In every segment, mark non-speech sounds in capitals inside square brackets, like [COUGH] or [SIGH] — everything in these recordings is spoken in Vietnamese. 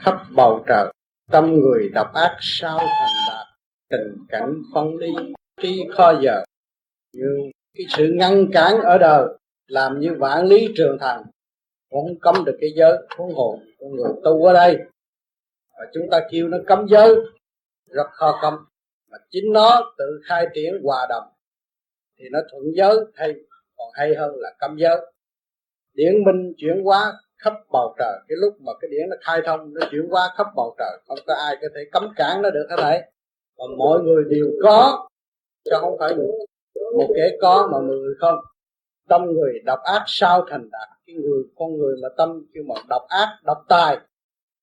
khắp bầu trời, tâm người độc ác sao thành đạt tình cảnh phân ly trí kho giờ. Nhưng cái sự ngăn cản ở đời, làm như vạn lý trường thành cũng cấm được cái giới, huống hồn con người tu ở đây. Và chúng ta kêu nó cấm giới, rất khó cấm. Mà chính nó tự khai triển hòa đồng, thì nó thuận giới, hay còn hay hơn là cấm giới. Điển minh chuyển hóa khắp bầu trời. Cái lúc mà cái điển nó khai thông, nó chuyển qua khắp bầu trời, không có ai có thể cấm cản nó được hết thảy và mọi người đều có, chứ không phải một kẻ có mà một người không. Tâm người độc ác sao thành đạt? Cái người, con người mà tâm kêu mà độc ác, độc tài,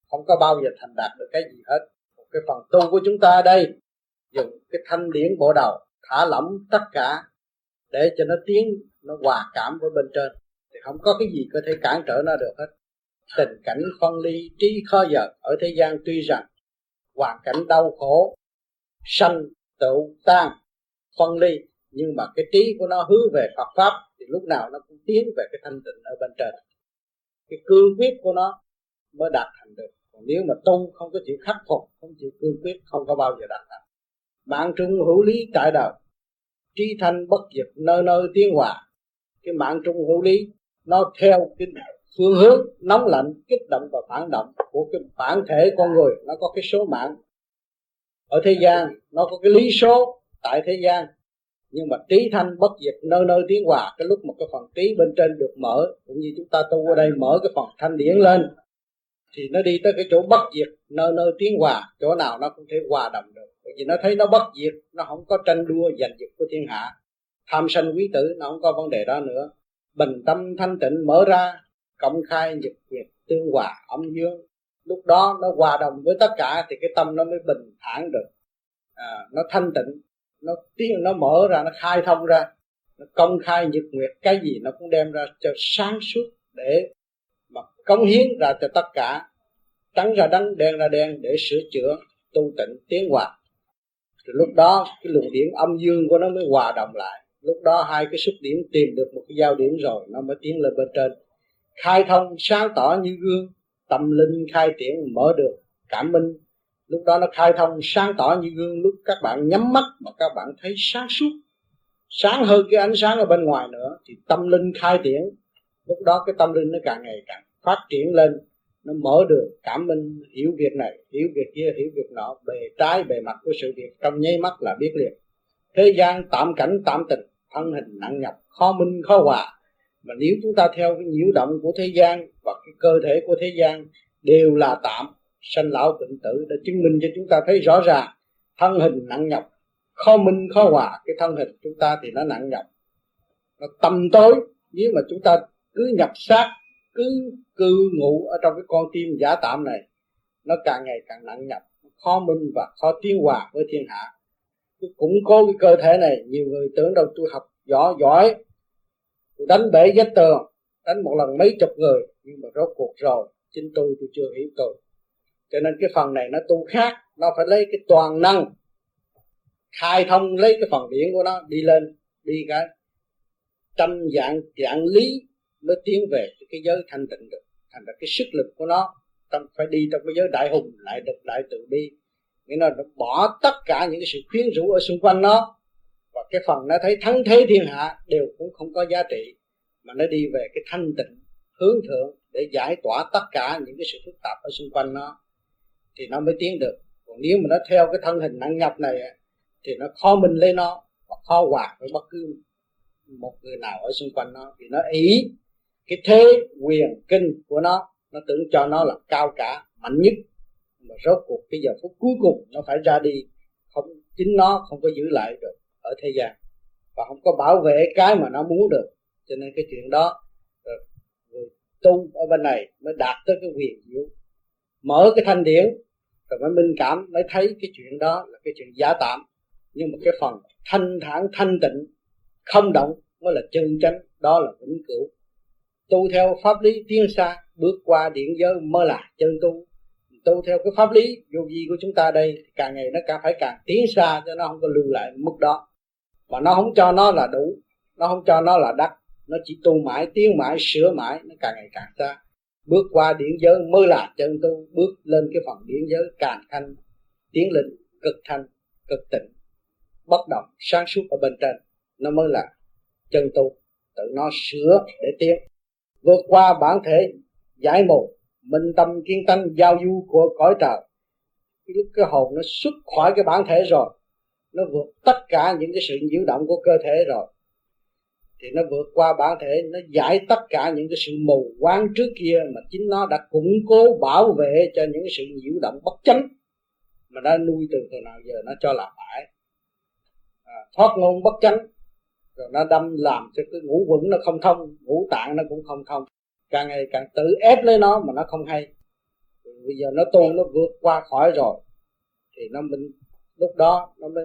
không có bao giờ thành đạt được cái gì hết. Một cái phần tu của chúng ta đây, dùng cái thanh điển bộ đầu, thả lỏng tất cả để cho nó tiến, nó hòa cảm với bên trên không có cái gì có thể cản trở nó được hết. Tình cảnh phân ly, trí khó giờ ở thế gian tuy rằng hoàn cảnh đau khổ, sanh tựu tan, phân ly, nhưng mà cái trí của nó hướng về Phật pháp thì lúc nào nó cũng tiến về cái thanh tịnh ở bên trên. Cái cương quyết của nó mới đạt thành được. Còn nếu mà tu không có chịu khắc phục, không chịu cương quyết, không có bao giờ đạt thành. Mạng trung hữu lý tại đời, trí thanh bất diệt, nơi nơi tiến hòa cái mạng trung hữu lý nó theo cái phương hướng nóng lạnh, kích động và phản động của cái bản thể con người. Nó có cái số mạng. Ở thế gian, nó có cái lý số tại thế gian. Nhưng mà trí thanh bất diệt nơi nơi tiến hòa, cái lúc mà cái phần trí bên trên được mở, cũng như chúng ta tu ở đây mở cái phần thanh điển lên, thì nó đi tới cái chỗ bất diệt nơi nơi tiến hòa. Chỗ nào nó cũng thể hòa đồng được. Bởi vì nó thấy nó bất diệt, nó không có tranh đua giành giật của thiên hạ. Tham sân quý tử, nó không có vấn đề đó nữa bình tâm thanh tịnh mở ra công khai nhật nguyệt tương hòa âm dương. Lúc đó nó hòa đồng với tất cả thì cái tâm nó mới bình thản được. À, nó thanh tịnh nó tiếng nó mở ra nó khai thông ra. Nó công khai nhật nguyệt cái gì nó cũng đem ra cho sáng suốt để mà cống hiến ra cho tất cả. Trắng ra trắng đen ra đen để sửa chữa tu tịnh tiến hòa thì lúc đó cái luồng điển âm dương của nó mới hòa đồng lại lúc đó hai cái xuất điểm tìm được một cái giao điểm rồi, nó mới tiến lên bên trên. Khai thông, sáng tỏ như gương, tâm linh khai triển, mở được, cảm minh. Lúc đó nó khai thông, sáng tỏ như gương, lúc các bạn nhắm mắt mà các bạn thấy sáng suốt. Sáng hơn cái ánh sáng ở bên ngoài nữa, thì tâm linh khai triển. Lúc đó cái tâm linh nó càng ngày càng phát triển lên, nó mở đường cảm minh, hiểu việc này, hiểu việc kia, hiểu việc nọ, bề trái bề mặt của sự việc trong nháy mắt là biết liền. Thế gian tạm cảnh tạm tình thân hình nặng nhọc khó minh khó hòa. Mà nếu chúng ta theo cái nhiễu động của thế gian và cái cơ thể của thế gian đều là tạm, sanh lão bệnh tử đã chứng minh cho chúng ta thấy rõ ràng, thân hình nặng nhọc khó minh khó hòa, cái thân hình chúng ta thì nó nặng nhọc. Nó tầm tối, nếu mà chúng ta cứ nhập sát, cứ cư ngụ ở trong cái con tim giả tạm này, nó càng ngày càng nặng nhọc khó minh và khó tiến hòa với thiên hạ cũng củng cố cái cơ thể này, nhiều người tưởng đâu tôi học giỏi giỏi, tôi đánh bể vách tường, đánh một lần mấy chục người, nhưng mà rốt cuộc rồi, chính tôi tôi chưa hiểu tôi cho nên cái phần này nó tu khác, nó phải lấy cái toàn năng, khai thông, lấy cái phần điển của nó, đi lên, đi cái tâm dạng dạng lý mới tiến về cái giới thanh tịnh được. Thành ra cái sức lực của nó trong phải đi trong cái giới đại hùng, lại được đại tự bi nghĩa là nó bỏ tất cả những cái sự khuyến rũ ở xung quanh nó. Và cái phần nó thấy thắng thế thiên hạ đều cũng không có giá trị, mà nó đi về cái thanh tịnh, hướng thượng để giải tỏa tất cả những cái sự phức tạp ở xung quanh nó. Thì nó mới tiến được. Còn nếu mà nó theo cái thân hình nặng nhập này thì nó khó mình lấy nó và khó hòa với bất cứ một người nào ở xung quanh nó. Thì nó ý cái thế quyền kinh của nó nó tưởng cho nó là cao cả, mạnh nhất mà rốt cuộc cái giờ phút cuối cùng nó phải ra đi, không, chính nó không có giữ lại được ở thế gian. Và không có bảo vệ cái mà nó muốn được. Cho nên cái chuyện đó ờ, người tu ở bên này mới đạt tới cái quyền diệu. Mở cái thanh điển, rồi mới minh cảm, mới thấy cái chuyện đó là cái chuyện giả tạm. Nhưng mà cái phần thanh thản, thanh tịnh, không động mới là chân chánh, đó là vĩnh cửu. Tu theo pháp lý tiến xa, bước qua điện giới, mới là chân tu tu theo cái pháp lý vô vi của chúng ta đây càng ngày nó càng phải càng tiến xa cho nó không có lưu lại mức đó. Mà nó không cho nó là đủ, nó không cho nó là đắc nó chỉ tu mãi, tiến mãi, sửa mãi, nó càng ngày càng xa. Bước qua điển giới mới là chân tu, bước lên cái phần điển giới càng thanh tiến lên cực thanh, cực tịnh, bất động, sáng suốt ở bên trên, nó mới là chân tu, tự nó sửa để tiến. Vượt qua bản thể, giải mù minh tâm kiến tánh giao du của cõi trời. Lúc cái hồn nó xuất khỏi cái bản thể rồi nó vượt tất cả những cái sự nhiễu động của cơ thể rồi thì nó vượt qua bản thể nó giải tất cả những cái sự mù quáng trước kia mà chính nó đã củng cố bảo vệ cho những cái sự nhiễu động bất chánh mà đã nuôi từ từ nào giờ nó cho là phải. À, thoát ngôn bất chánh rồi nó đâm làm cho cái ngũ quẩn nó không thông ngũ tạng nó cũng không thông càng ngày càng tự ép lấy nó mà nó không hay. Bây giờ nó tu nó vượt qua khỏi rồi thì nó mình lúc đó nó mới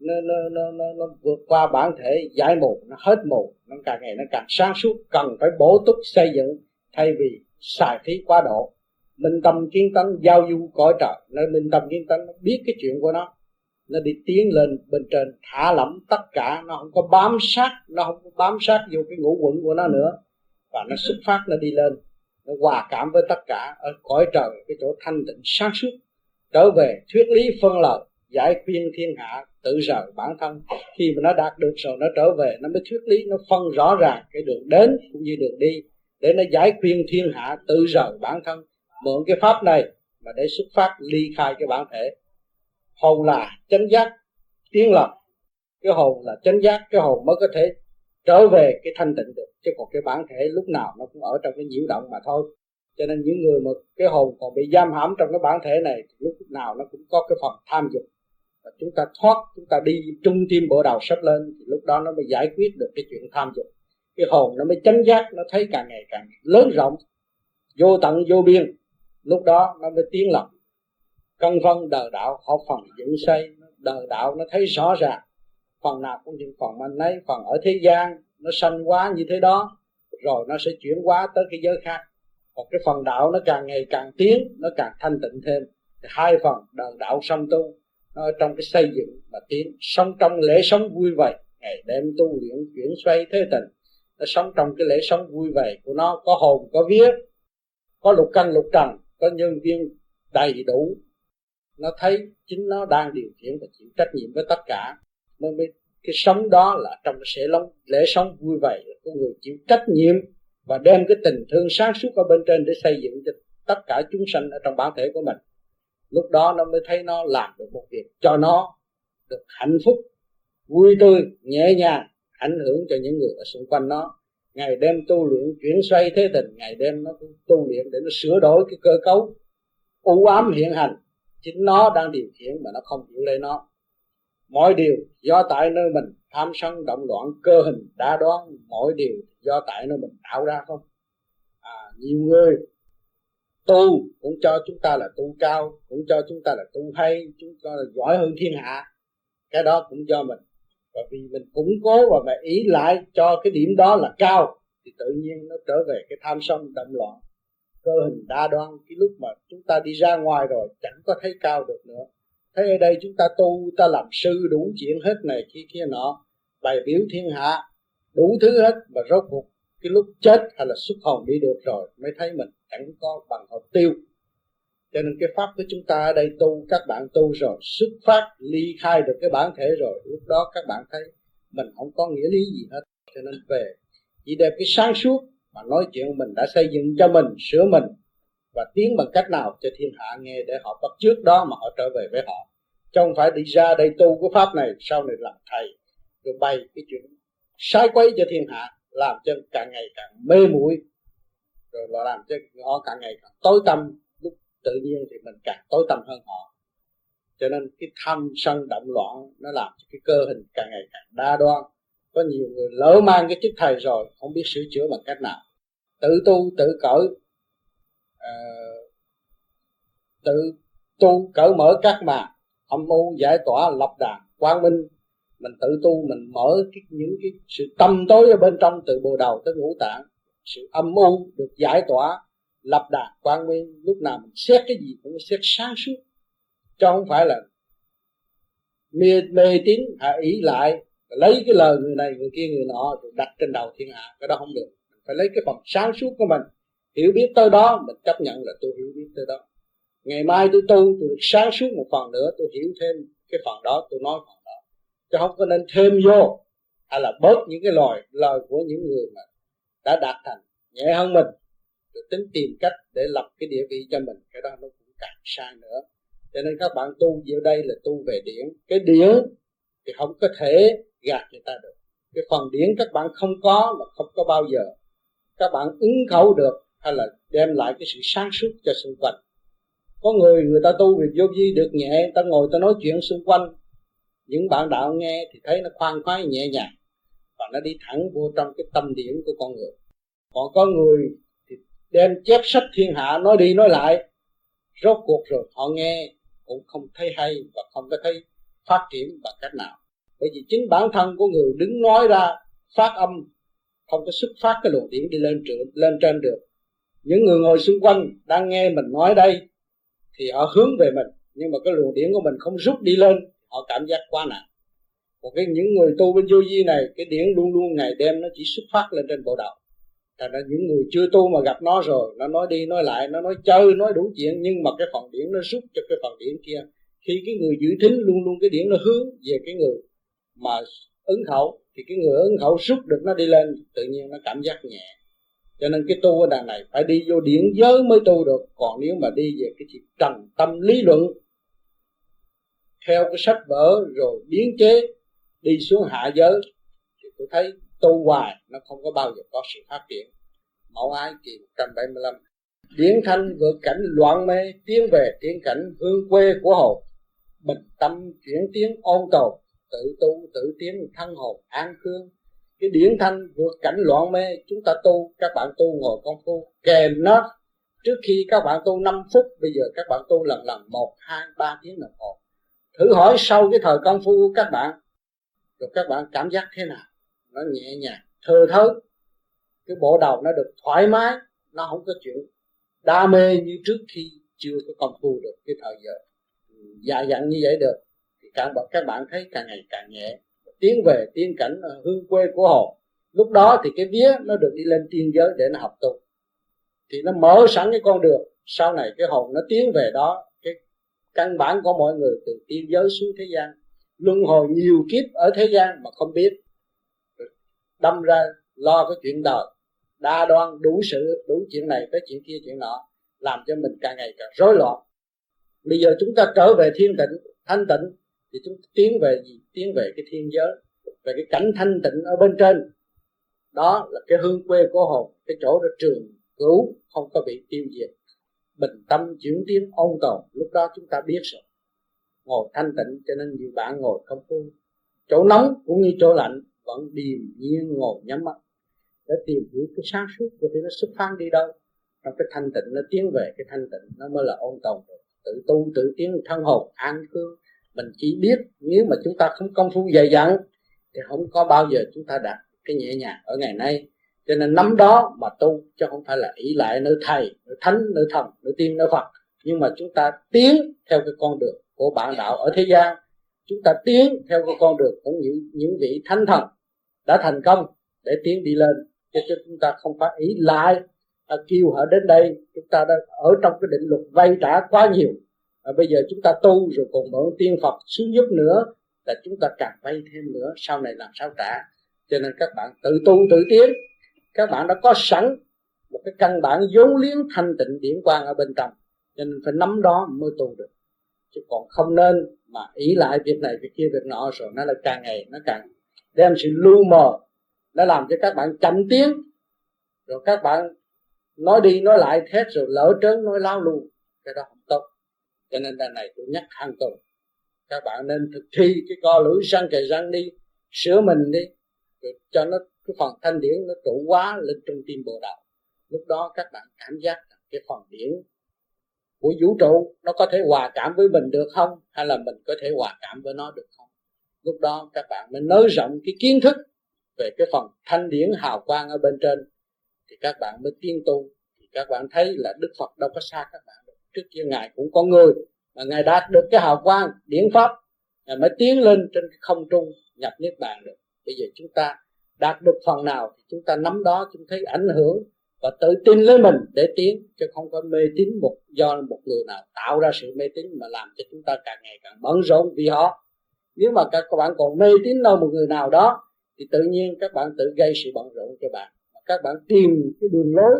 nó nó nó nó, nó vượt qua bản thể giải mù nó hết mù nó càng ngày nó càng sáng suốt cần phải bổ túc xây dựng thay vì xài phí quá độ. Minh tâm kiến tánh giao du cõi trời nơi minh tâm kiến tánh nó biết cái chuyện của nó. Nó đi tiến lên bên trên thả lỏng tất cả nó không có bám sát nó không có bám sát vô cái ngũ quẩn của nó nữa và nó xuất phát, nó đi lên, nó hòa cảm với tất cả ở cõi trời, cái chỗ thanh tịnh sáng suốt. Trở về thuyết lý phân lợi giải khuyên thiên hạ tự rời bản thân. Khi mà nó đạt được rồi, nó trở về, nó mới thuyết lý, nó phân rõ ràng cái đường đến cũng như đường đi, để nó giải khuyên thiên hạ tự rời bản thân. Mượn cái pháp này mà để xuất phát ly khai cái bản thể. Hồn là chánh giác tiến lập cái hồn là chánh giác, cái hồn mới có thể trở về cái thanh tịnh được, chứ còn cái bản thể lúc nào nó cũng ở trong cái nhiễu động mà thôi. Cho nên những người mà cái hồn còn bị giam hãm trong cái bản thể này lúc nào nó cũng có cái phần tham dục. Và chúng ta thoát, chúng ta đi trung tim bộ đầu sắp lên, thì lúc đó nó mới giải quyết được cái chuyện tham dục. Cái hồn nó mới chánh giác, nó thấy càng ngày càng lớn rộng, vô tận, vô biên. Lúc đó nó mới tiến lập. Cân phân đời đạo họ phần dựng xây đời đạo nó thấy rõ ràng phần nào cũng những phần anh ấy, phần ở thế gian, nó sanh quá như thế đó, rồi nó sẽ chuyển hóa tới cái giới khác. Còn cái phần đạo nó càng ngày càng tiến, nó càng thanh tịnh thêm. Thì hai phần đời đạo song tu, nó ở trong cái xây dựng và tiến. Sống trong lễ sống vui vẻ ngày đêm tu luyện chuyển xoay thế tình. Nó sống trong cái lễ sống vui vẻ của nó, có hồn, có vía, có lục căn, lục trần, có nhân viên đầy đủ. Nó thấy chính nó đang điều khiển và chịu trách nhiệm với tất cả mới, cái sống đó là trong cái sẽ lông lễ sống vui vẻ là của người chịu trách nhiệm và đem cái tình thương sáng suốt ở bên trên để xây dựng cho tất cả chúng sanh ở trong bản thể của mình. Lúc đó nó mới thấy nó làm được một việc cho nó được hạnh phúc, vui tươi, nhẹ nhàng, ảnh hưởng cho những người ở xung quanh nó. Ngày đêm tu luyện chuyển xoay thế tình ngày đêm nó tu luyện để nó sửa đổi cái cơ cấu u ám hiện hành. Chính nó đang điều khiển mà nó không hiểu lấy nó mọi điều do tại nơi mình tham sân động loạn cơ hình đã đoán mọi điều do tại nơi mình tạo ra không? À, nhiều người tu cũng cho chúng ta là tu cao cũng cho chúng ta là tu hay chúng ta là giỏi hơn thiên hạ. Cái đó cũng do mình. Và vì mình củng cố và mà ý lại cho cái điểm đó là cao thì tự nhiên nó trở về cái tham sân động loạn. Cơ hình đa đoan cái lúc mà chúng ta đi ra ngoài rồi chẳng có thấy cao được nữa thấy ở đây chúng ta tu ta làm sư đủ chuyện hết này kia kia nọ, bài biểu thiên hạ, đủ thứ hết và rốt cuộc cái lúc chết hay là xuất hồn đi được rồi mới thấy mình chẳng có bằng hồn tiêu. Cho nên cái pháp của chúng ta ở đây tu, các bạn tu rồi, xuất phát, ly khai được cái bản thể rồi, lúc đó các bạn thấy mình không có nghĩa lý gì hết. Cho nên về, chỉ đem cái sáng suốt mà nói chuyện mình đã xây dựng cho mình, sửa mình và tiến bằng cách nào cho thiên hạ nghe để họ bắt trước đó mà họ trở về với họ. Chứ không phải đi ra đây tu cái pháp này, sau này làm thầy, rồi bày cái chuyện sai quấy cho thiên hạ, làm cho càng ngày càng mê muội. Rồi là làm cho họ càng ngày càng tối tâm lúc tự nhiên thì mình càng tối tâm hơn họ. Cho nên cái tham sân động loạn nó làm cho cái cơ hình càng ngày càng đa đoan. Có nhiều người lỡ mang cái chức thầy rồi, không biết sửa chữa bằng cách nào. Tự tu tự cởi uh, tự tu cởi mở các màn âm u giải tỏa lập đàn quang minh. Mình tự tu mình mở cái, những cái sự tâm tối ở bên trong từ bồ đầu tới ngũ tạng. Sự âm u được giải tỏa lập đàn quang minh. Lúc nào mình xét cái gì cũng xét sáng suốt. Chứ không phải là mê mê tín à, hạ ý lại lấy cái lời người này người kia người nọ rồi đặt trên đầu thiên hạ. Cái đó không được. Phải lấy cái phần sáng suốt của mình hiểu biết tới đó, mình chấp nhận là tôi hiểu biết tới đó. Ngày mai tôi tu tôi được sáng suốt một phần nữa, tôi hiểu thêm cái phần đó, tôi nói phần đó. Chứ không có nên thêm vô, hay là bớt những cái lời lời của những người mà đã đạt thành nhẹ hơn mình, rồi tính tìm cách để lập cái địa vị cho mình. Cái đó nó cũng càng sai nữa. Cho nên các bạn tu giờ đây là tu về điển. Cái điển thì không có thể gạt người ta được. Cái phần điển các bạn không có mà không có bao giờ. Các bạn ứng khẩu được hay là đem lại cái sự sáng suốt cho xung quanh. Có người người ta tu việc vô vi được nhẹ ta ngồi ta nói chuyện xung quanh. Những bạn đạo nghe thì thấy nó khoan khoái, nhẹ nhàng, và nó đi thẳng vô trong cái tâm điểm của con người. Còn có người thì đem chép sách thiên hạ, nói đi nói lại. Rốt cuộc rồi, họ nghe cũng không thấy hay và không có thấy phát triển bằng cách nào. Bởi vì chính bản thân của người đứng nói ra, phát âm, không có xuất phát cái luồng điển đi lên trường lên trên được những người ngồi xung quanh đang nghe mình nói đây thì họ hướng về mình, nhưng mà cái luồng điển của mình không rút đi lên, họ cảm giác quá nặng. Còn cái những người tu bên vô vi này, cái điển luôn luôn ngày đêm nó chỉ xuất phát lên trên bộ đầu. Thành ra những người chưa tu mà gặp nó rồi, nó nói đi, nói lại, nó nói chơi, nói đủ chuyện, nhưng mà cái phần điển nó rút cho cái phần điển kia. Khi cái người giữ thính luôn luôn cái điển nó hướng về cái người mà ứng khẩu, thì cái người ứng khẩu rút được nó đi lên, tự nhiên nó cảm giác nhẹ cho nên cái tu ở đàn này phải đi vô điển giới mới tu được. Còn nếu mà đi về cái chuyện trần tâm lý luận, theo cái sách vở rồi biến chế, đi xuống hạ giới, thì tôi thấy tu hoài nó không có bao giờ có sự phát triển. Mẫu ái kỳ 175 điển thanh vượt cảnh loạn mê, tiến về tiến cảnh hương quê của hồn bình tâm chuyển tiến ôn tồn, tự tu tự tiến thân hồn an khương cái điển thanh vượt cảnh loạn mê, chúng ta tu, các bạn tu ngồi công phu. Kèm nó, trước khi các bạn tu 5 phút, bây giờ các bạn tu lần lần một, hai, ba tiếng đồng hồ. Thử hỏi sau cái thời công phu của các bạn, rồi các bạn cảm giác thế nào? Nó nhẹ nhàng thơ thớ cái bộ đầu nó được thoải mái, nó không có chuyện đam mê như trước khi chưa có công phu được cái thời giờ. Dài dặn như vậy được, thì các bạn các bạn thấy càng ngày càng nhẹ tiến về tiên cảnh ờ, hương quê của hồn lúc đó thì cái vía nó được đi lên tiên giới để nó học tu thì nó mở sẵn cái con đường. Sau này cái hồn nó tiến về đó, cái căn bản của mọi người từ tiên giới xuống thế gian. Luân hồi nhiều kiếp ở thế gian mà không biết. Đâm ra lo cái chuyện đời. Đa đoan đủ sự, đủ chuyện này tới chuyện kia, chuyện nọ. Làm cho mình càng ngày càng rối loạn. Bây giờ chúng ta trở về thiên tịnh, thanh tịnh thì chúng tiến về gì? Tiến về cái thiên giới, về cái cảnh thanh tịnh ở bên trên. Đó là cái hương quê của hồn, cái chỗ đó trường cứu không có bị tiêu diệt. Bình tâm chuyển tiến ôn tồn, lúc đó chúng ta biết rồi. Ngồi thanh tịnh, cho nên nhiều bạn ngồi không phu chỗ nóng cũng như chỗ lạnh, vẫn điềm nhiên ngồi nhắm mắt để tìm hiểu cái sáng suốt của thì nó xuất phát đi đâu? Trong cái thanh tịnh, nó tiến về cái thanh tịnh, nó mới là ôn tồn. Tự tu, tự tiến thân hồn, an cương mình chỉ biết nếu mà chúng ta không công phu dày dặn thì không có bao giờ chúng ta đạt cái nhẹ nhàng ở ngày nay. Cho nên nắm đó mà tu chứ không phải là ý lại nơi thầy nơi thánh nơi thần nơi tiên nơi phật. Nhưng mà chúng ta tiến theo cái con đường của bạn đạo ở thế gian. Chúng ta tiến theo cái con đường của những những vị thánh thần đã thành công để tiến đi lên. Cho chúng ta không phải ý lại à, kêu họ đến đây. Chúng ta đã ở trong cái định luật vay trả quá nhiều và bây giờ chúng ta tu rồi còn bọn tiên phật xuống giúp nữa, là chúng ta càng vay thêm nữa, sau này làm sao trả? Cho nên các bạn tự tu tự tiến. Các bạn đã có sẵn một cái căn bản vốn liếng thanh tịnh điển quang ở bên trong. Cho nên phải nắm đó mới tu được. Chứ còn không nên mà ý lại việc này, việc kia, việc nọ, rồi nó là càng ngày nó càng đem sự lu mờ, nó làm cho các bạn chậm tiến. Rồi các bạn nói đi nói lại hết rồi lỡ trớn, nói lao luôn cái đó không tốt cho nên lần này tôi nhắc hàng tuần, các bạn nên thực thi cái co lưỡi răng kề răng đi, sửa mình đi, rồi cho nó, cái phần thanh điển nó trụ quá lên trong tim bộ đạo. Lúc đó các bạn cảm giác cái phần điển của vũ trụ nó có thể hòa cảm với mình được không? Hay là mình có thể hòa cảm với nó được không? Lúc đó các bạn mới nới rộng cái kiến thức về cái phần thanh điển hào quang ở bên trên, thì các bạn mới tiên tu. Thì các bạn thấy là đức phật đâu có xa các bạn trước kia ngài cũng có người mà ngài đạt được cái hào quang điển pháp, ngài mới tiến lên trên không trung nhập niết bàn được. Bây giờ chúng ta đạt được phần nào thì chúng ta nắm đó, chúng thấy ảnh hưởng và tự tin lấy mình để tiến, chứ không có mê tín một, do một người nào tạo ra sự mê tín mà làm cho chúng ta càng ngày càng bận rộn vì họ. Nếu mà các bạn còn mê tín đâu một người nào đó, thì tự nhiên các bạn tự gây sự bận rộn cho bạn. Các bạn tìm cái đường lối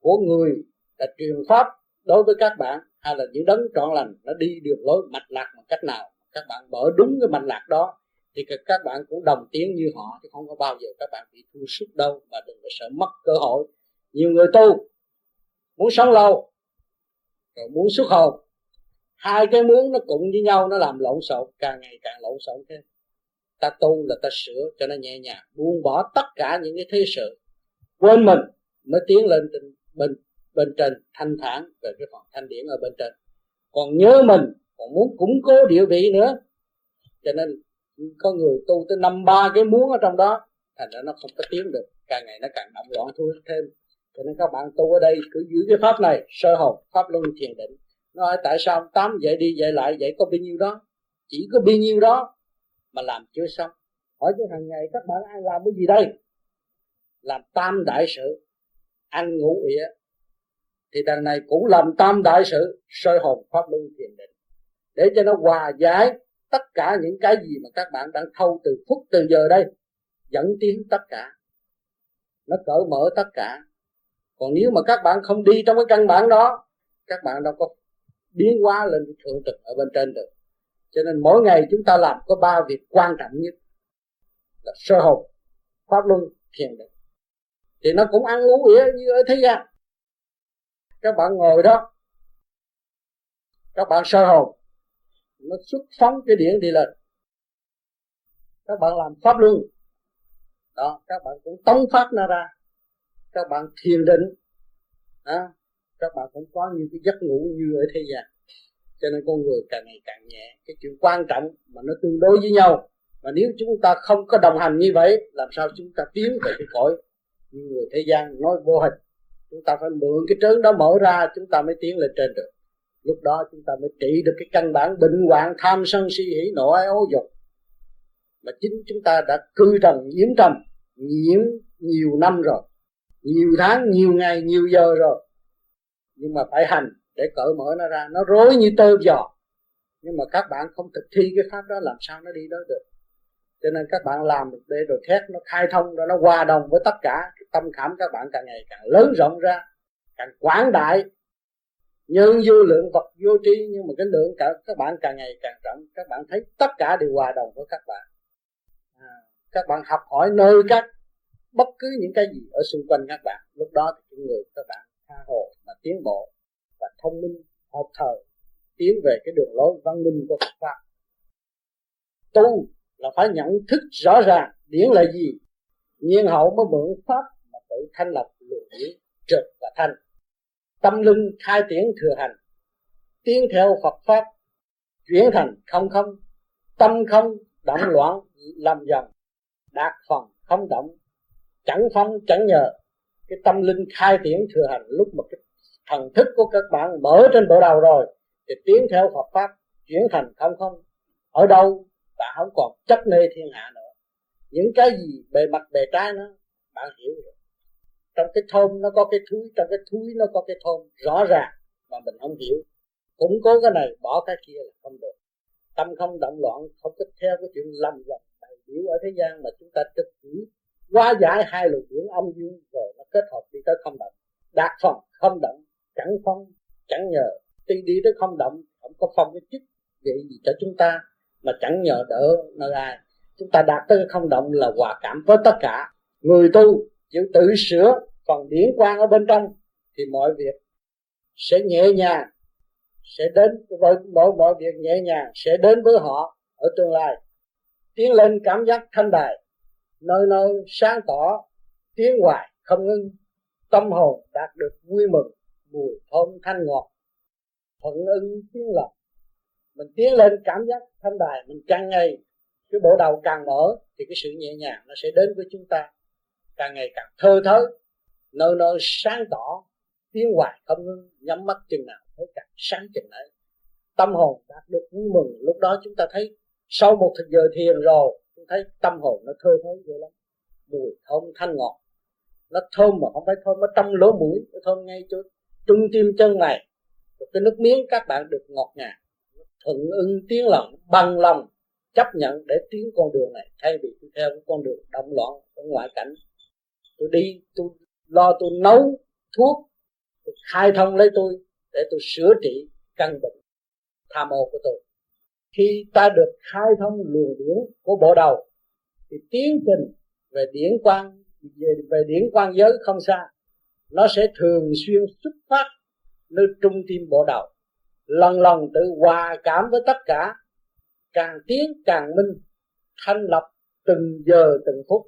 của người đã truyền pháp đối với các bạn, hay là những đấng trọn lành, nó đi đường lối mạch lạc một cách nào? Các bạn mở đúng cái mạch lạc đó, thì các bạn cũng đồng tiếng như họ thì không có bao giờ các bạn bị thua sức đâu mà đừng có sợ mất cơ hội. Nhiều người tu, muốn sống lâu, rồi muốn xuất hồn. Hai cái muốn nó cùng với nhau, nó làm lộn xộn, càng ngày càng lộn xộn thêm. Ta tu là ta sửa cho nó nhẹ nhàng, buông bỏ tất cả những cái thế sự. Quên mình, mới tiến lên tình bên bên trên thanh thản về cái phần thanh điển ở bên trên. Còn nhớ mình, còn muốn củng cố địa vị nữa. Cho nên có người tu tới năm, ba cái muốn ở trong đó, thành ra nó không có tiến được. Càng ngày nó càng động loạn thôi thêm. Cho nên các bạn tu ở đây cứ giữ cái pháp này, sơ hồn, pháp luân, thiền định. Nói tại sao tám dậy đi dậy lại dậy có bao nhiêu đó? Chỉ có bao nhiêu đó mà làm chưa xong. Hỏi chứ hàng ngày các bạn ai làm cái gì đây? Làm tam đại sự, ăn ngủ ỉa thì đằng này cũng làm tam đại sự, soi hồn pháp luân thiền định. Để cho nó hòa giải tất cả những cái gì mà các bạn đang thâu từ phút từ giờ đây, dẫn tiến tất cả. Nó cởi mở tất cả. Còn nếu mà các bạn không đi trong cái căn bản đó, các bạn đâu có biến hóa lên thượng trực ở bên trên được. Cho nên mỗi ngày chúng ta làm có ba việc quan trọng nhất là sơ hồn, pháp luân, thiền định. Thì nó cũng ăn uống nghĩa như ở thế gian các bạn ngồi đó. Các bạn sơ hồn. Nó xuất phóng cái điện đi lên. Các bạn làm pháp luân. Đó các bạn cũng tống phát nó ra. Các bạn thiền định. Đó, các bạn cũng có những cái giấc ngủ như ở thế gian. Cho nên con người càng ngày càng nhẹ. Cái chuyện quan trọng mà nó tương đối với nhau. Mà nếu chúng ta không có đồng hành như vậy làm sao chúng ta tiến về cái cõi như người thế gian nói vô hình? Chúng ta phải mượn cái trớn đó mở ra, chúng ta mới tiến lên trên được. Lúc đó chúng ta mới trị được cái căn bản bệnh hoạn, tham sân si hỉ nộ, ái ố dục. Mà chính chúng ta đã cư trần, nhiễm trần nhiễm nhiều năm rồi. Nhiều tháng, nhiều ngày, nhiều giờ rồi. Nhưng mà phải hành để cởi mở nó ra. Nó rối như tơ giò nhưng mà các bạn không thực thi cái pháp đó, làm sao nó đi đó được? Cho nên các bạn làm được để rồi thét nó khai thông rồi nó hòa đồng với tất cả tâm cảm các bạn càng ngày càng lớn rộng ra càng quảng đại. Nhân vô lượng vật vô tri nhưng mà cái lượng cả các bạn càng ngày càng rộng các bạn thấy tất cả đều hòa đồng với các bạn. À, các bạn học hỏi nơi các bất cứ những cái gì ở xung quanh các bạn. Lúc đó thì những người các bạn tha hồ mà tiến bộ và thông minh hợp thời tiến về cái đường lối văn minh của Phật pháp. Tu là phải nhận thức rõ ràng điển là gì nhiên hậu mới mượn pháp thanh lập luồng điển trực và thanh. Tâm linh khai triển thừa hành tiến theo Phật pháp, chuyển thành không không. Tâm không động loạn, làm dần đạt phần không động. Chẳng phong, chẳng nhờ. Cái tâm linh khai triển thừa hành, lúc mà cái thần thức của các bạn mở trên bộ đầu rồi, thì tiến theo Phật pháp chuyển thành không không. Ở đâu bạn không còn chấp nê thiên hạ nữa. Những cái gì bề mặt, bề trái nó bạn hiểu rồi trong cái thôn nó có cái thúi, trong cái thúi nó có cái thôn, rõ ràng, mà mình không hiểu. Củng cố cái này, bỏ cái kia là không được. Tâm không động loạn, không có theo cái chuyện lầm lầm đại biểu ở thế gian mà chúng ta trực chỉ quá giải hai luồng điển âm dương rồi nó kết hợp đi tới không động. Đạt phần không động, chẳng phong chẳng nhờ. Đi đi tới không động, không có phong cái chức vậy gì cho chúng ta, mà chẳng nhờ đỡ nơi ai. Chúng ta đạt tới không động là hòa cảm với tất cả. Người tu chịu tự sửa phần điển quan ở bên trong thì mọi việc sẽ nhẹ nhàng, sẽ đến với mọi mọi việc nhẹ nhàng, sẽ đến với họ ở tương lai. Tiến lên cảm giác thanh đài nơi nơi sáng tỏ tiến hoài không ngưng, tâm hồn đạt được vui mừng, mùi thơm thanh ngọt, thuận ưng tiếng lòng. Mình tiến lên cảm giác thanh đài mình càng ngày cái bộ đầu càng mở thì cái sự nhẹ nhàng nó sẽ đến với chúng ta càng ngày càng thơ thới, nơi nơi sáng tỏ, tiếng hoài không ngưng nhắm mắt chừng nào, thấy càng sáng chừng ấy. Tâm hồn đạt được vui mừng, lúc đó chúng ta thấy sau một thời giờ thiền rồi, chúng thấy tâm hồn nó thơ thới vậy lắm. Mùi thơm thanh ngọt, nó thơm mà không phải thơm ở trong lỗ mũi, nó thơm ngay chỗ trung tim chân mày. Một cái nước miếng các bạn được ngọt ngào thuận ưng tiếng lòng, bằng lòng chấp nhận để tiến con đường này, thay vì đi theo con đường động loạn ở ngoại cảnh tôi đi tôi lo tôi nấu thuốc tôi khai thông lấy tôi để tôi sửa trị căn bệnh tham ô của tôi. Khi ta được khai thông luồng điển của bộ đầu thì tiến trình về điển quan về, về điển quan giới không xa nó sẽ thường xuyên xuất phát nơi trung tim bộ đầu lần lần tự hòa cảm với tất cả càng tiến càng minh thanh lập từng giờ từng phút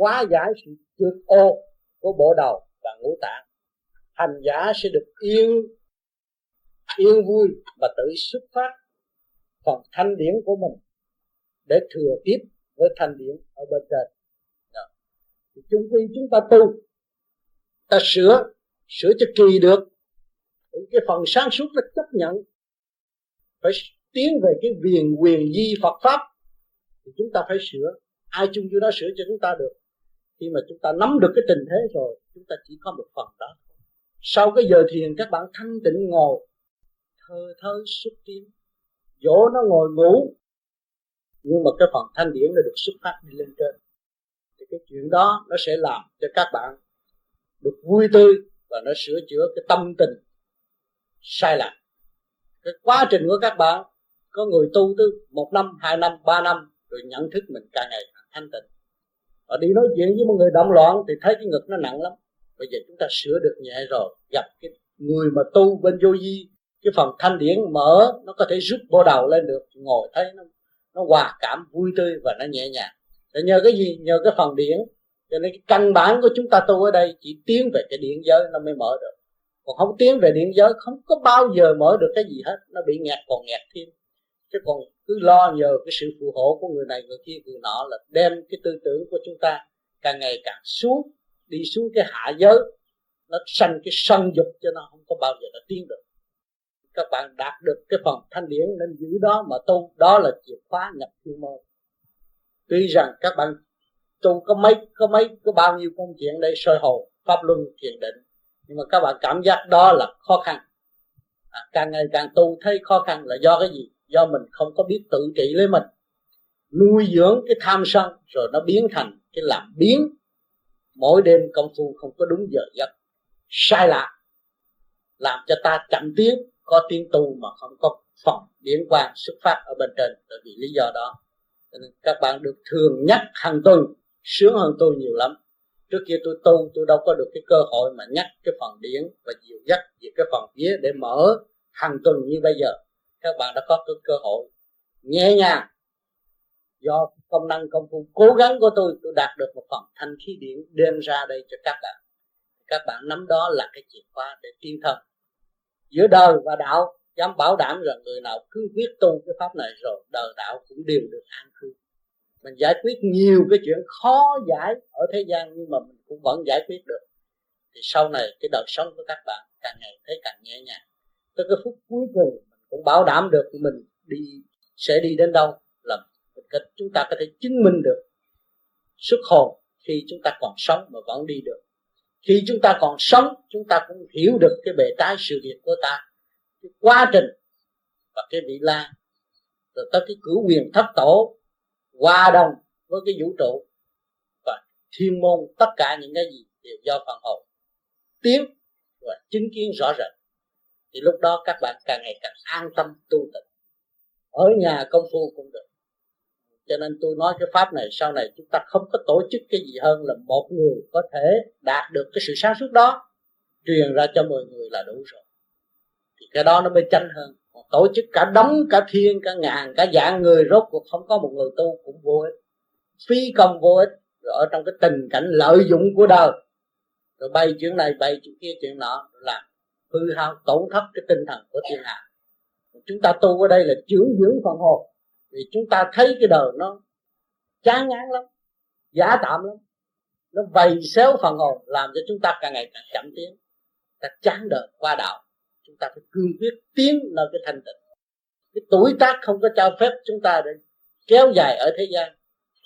hóa giải sự trượt ô của bộ đầu và ngũ tạng. Hành giả sẽ được yên yên vui và tự xuất phát phần thanh điển của mình để thừa tiếp với thanh điển ở bên trên. Đó. thì chung quy chúng ta tu, ta sửa sửa cho kỳ được. Cái phần sáng suốt nó chấp nhận. Phải tiến về cái viền quyền di Phật pháp. Thì chúng ta phải sửa. Ai chung vô đó sửa cho chúng ta được khi mà chúng ta nắm được cái tình thế rồi, chúng ta chỉ có một phần đó sau cái giờ thiền, các bạn thanh tịnh ngồi, thơ thơ xuất tiến. Dỗ nó ngồi ngủ. Nhưng mà cái phần thanh điển nó được xuất phát đi lên trên. Thì cái chuyện đó nó sẽ làm cho các bạn được vui tươi và nó sửa chữa cái tâm tình sai lạc cái quá trình của các bạn, có người tu tới một năm, hai năm, ba năm, rồi nhận thức mình càng ngày càng thanh tịnh họ đi nói chuyện với một người động loạn thì thấy cái ngực nó nặng lắm. Bây giờ chúng ta sửa được nhẹ rồi, gặp cái người mà tu bên vô vi, cái phần thanh điển mở, nó có thể rút bộ đầu lên được. Ngồi thấy nó nó hòa cảm, vui tươi và nó nhẹ nhàng. Để nhờ cái gì? Nhờ cái phần điển. Cho nên cái căn bản của chúng ta tu ở đây chỉ tiến về cái điện giới nó mới mở được. Còn không tiến về điện giới, không có bao giờ mở được cái gì hết. Nó bị nghẹt, còn nghẹt thêm chứ còn cứ lo nhờ cái sự phù hộ của người này người kia người nọ là đem cái tư tưởng của chúng ta càng ngày càng xuống đi xuống cái hạ giới. Nó sanh cái sân dục cho nó không có bao giờ nó tiến được. Các bạn đạt được cái phần thanh điển nên giữ đó mà tu. Đó là chìa khóa nhập thiên môn. Tuy rằng các bạn tu có mấy có mấy có bao nhiêu công chuyện đây soi hồ pháp luân thiền định. Nhưng mà các bạn cảm giác đó là khó khăn. À, càng ngày càng tu thấy khó khăn là do cái gì? Do mình không có biết tự trị lấy mình. Nuôi dưỡng cái tham sân, rồi nó biến thành cái làm biến. Mỗi đêm công phu không có đúng giờ giấc. Sai lạc. Làm cho ta chậm tiến, có tiến tu mà không có phòng điển quan xuất phát ở bên trên. Bởi vì lý do đó. Nên các bạn được thường nhắc hàng tuần, sướng hơn tôi nhiều lắm. Trước kia tôi tu, tôi đâu có được cái cơ hội mà nhắc cái phần điển và dịu dắt về cái phần vía để mở hàng tuần như bây giờ các bạn đã có cái cơ hội nhẹ nhàng do công năng công phu cố gắng của tôi tôi đạt được một phần thanh khí điển đem ra đây cho các bạn. Các bạn nắm đó là cái chìa khóa để tiên thân giữa đời và đạo, dám bảo đảm rằng người nào cứ biết tu cái pháp này rồi đời đạo cũng đều được an cư. Mình giải quyết nhiều cái chuyện khó giải ở thế gian nhưng mà mình cũng vẫn giải quyết được. Thì sau này cái đời sống của các bạn càng ngày thấy càng nhẹ nhàng. Tới cái phút cuối cùng cũng bảo đảm được mình đi, sẽ đi đến đâu là chúng ta có thể chứng minh được xuất hồn khi chúng ta còn sống mà vẫn đi được. Khi chúng ta còn sống, chúng ta cũng hiểu được cái bề trái sự việc của ta, cái quá trình và cái vị la rồi tới cái cửu quyền thất tổ hòa đồng với cái vũ trụ và thiên môn, tất cả những cái gì đều do phần hồn. Tiến và chứng kiến rõ rệt thì lúc đó các bạn càng ngày càng an tâm, tu tập. Ở nhà công phu cũng được. Cho nên tôi nói cái pháp này, sau này chúng ta không có tổ chức cái gì hơn là một người có thể đạt được cái sự sáng suốt đó. Truyền ra cho mười người là đủ rồi. Thì cái đó nó mới tranh hơn. Còn tổ chức cả đống cả thiên, cả ngàn, cả dạng người rốt cuộc không có một người tu cũng vô ích. Phí công vô ích. Rồi ở trong cái tình cảnh lợi dụng của đời. Rồi bay chuyện này, bay chuyện kia, chuyện nọ, làm hư hao tổn thất cái tinh thần của thiên hạ. Chúng ta tu ở đây là dưỡng dưỡng phần hồn. Vì chúng ta thấy cái đời nó chán ngán lắm, giả tạm lắm. Nó vầy xéo phần hồn, làm cho chúng ta càng ngày càng chậm tiến. Ta chán đời qua đạo. Chúng ta phải cương quyết tiến nơi cái thanh tịnh. Cái tuổi tác không có cho phép chúng ta để kéo dài ở thế gian.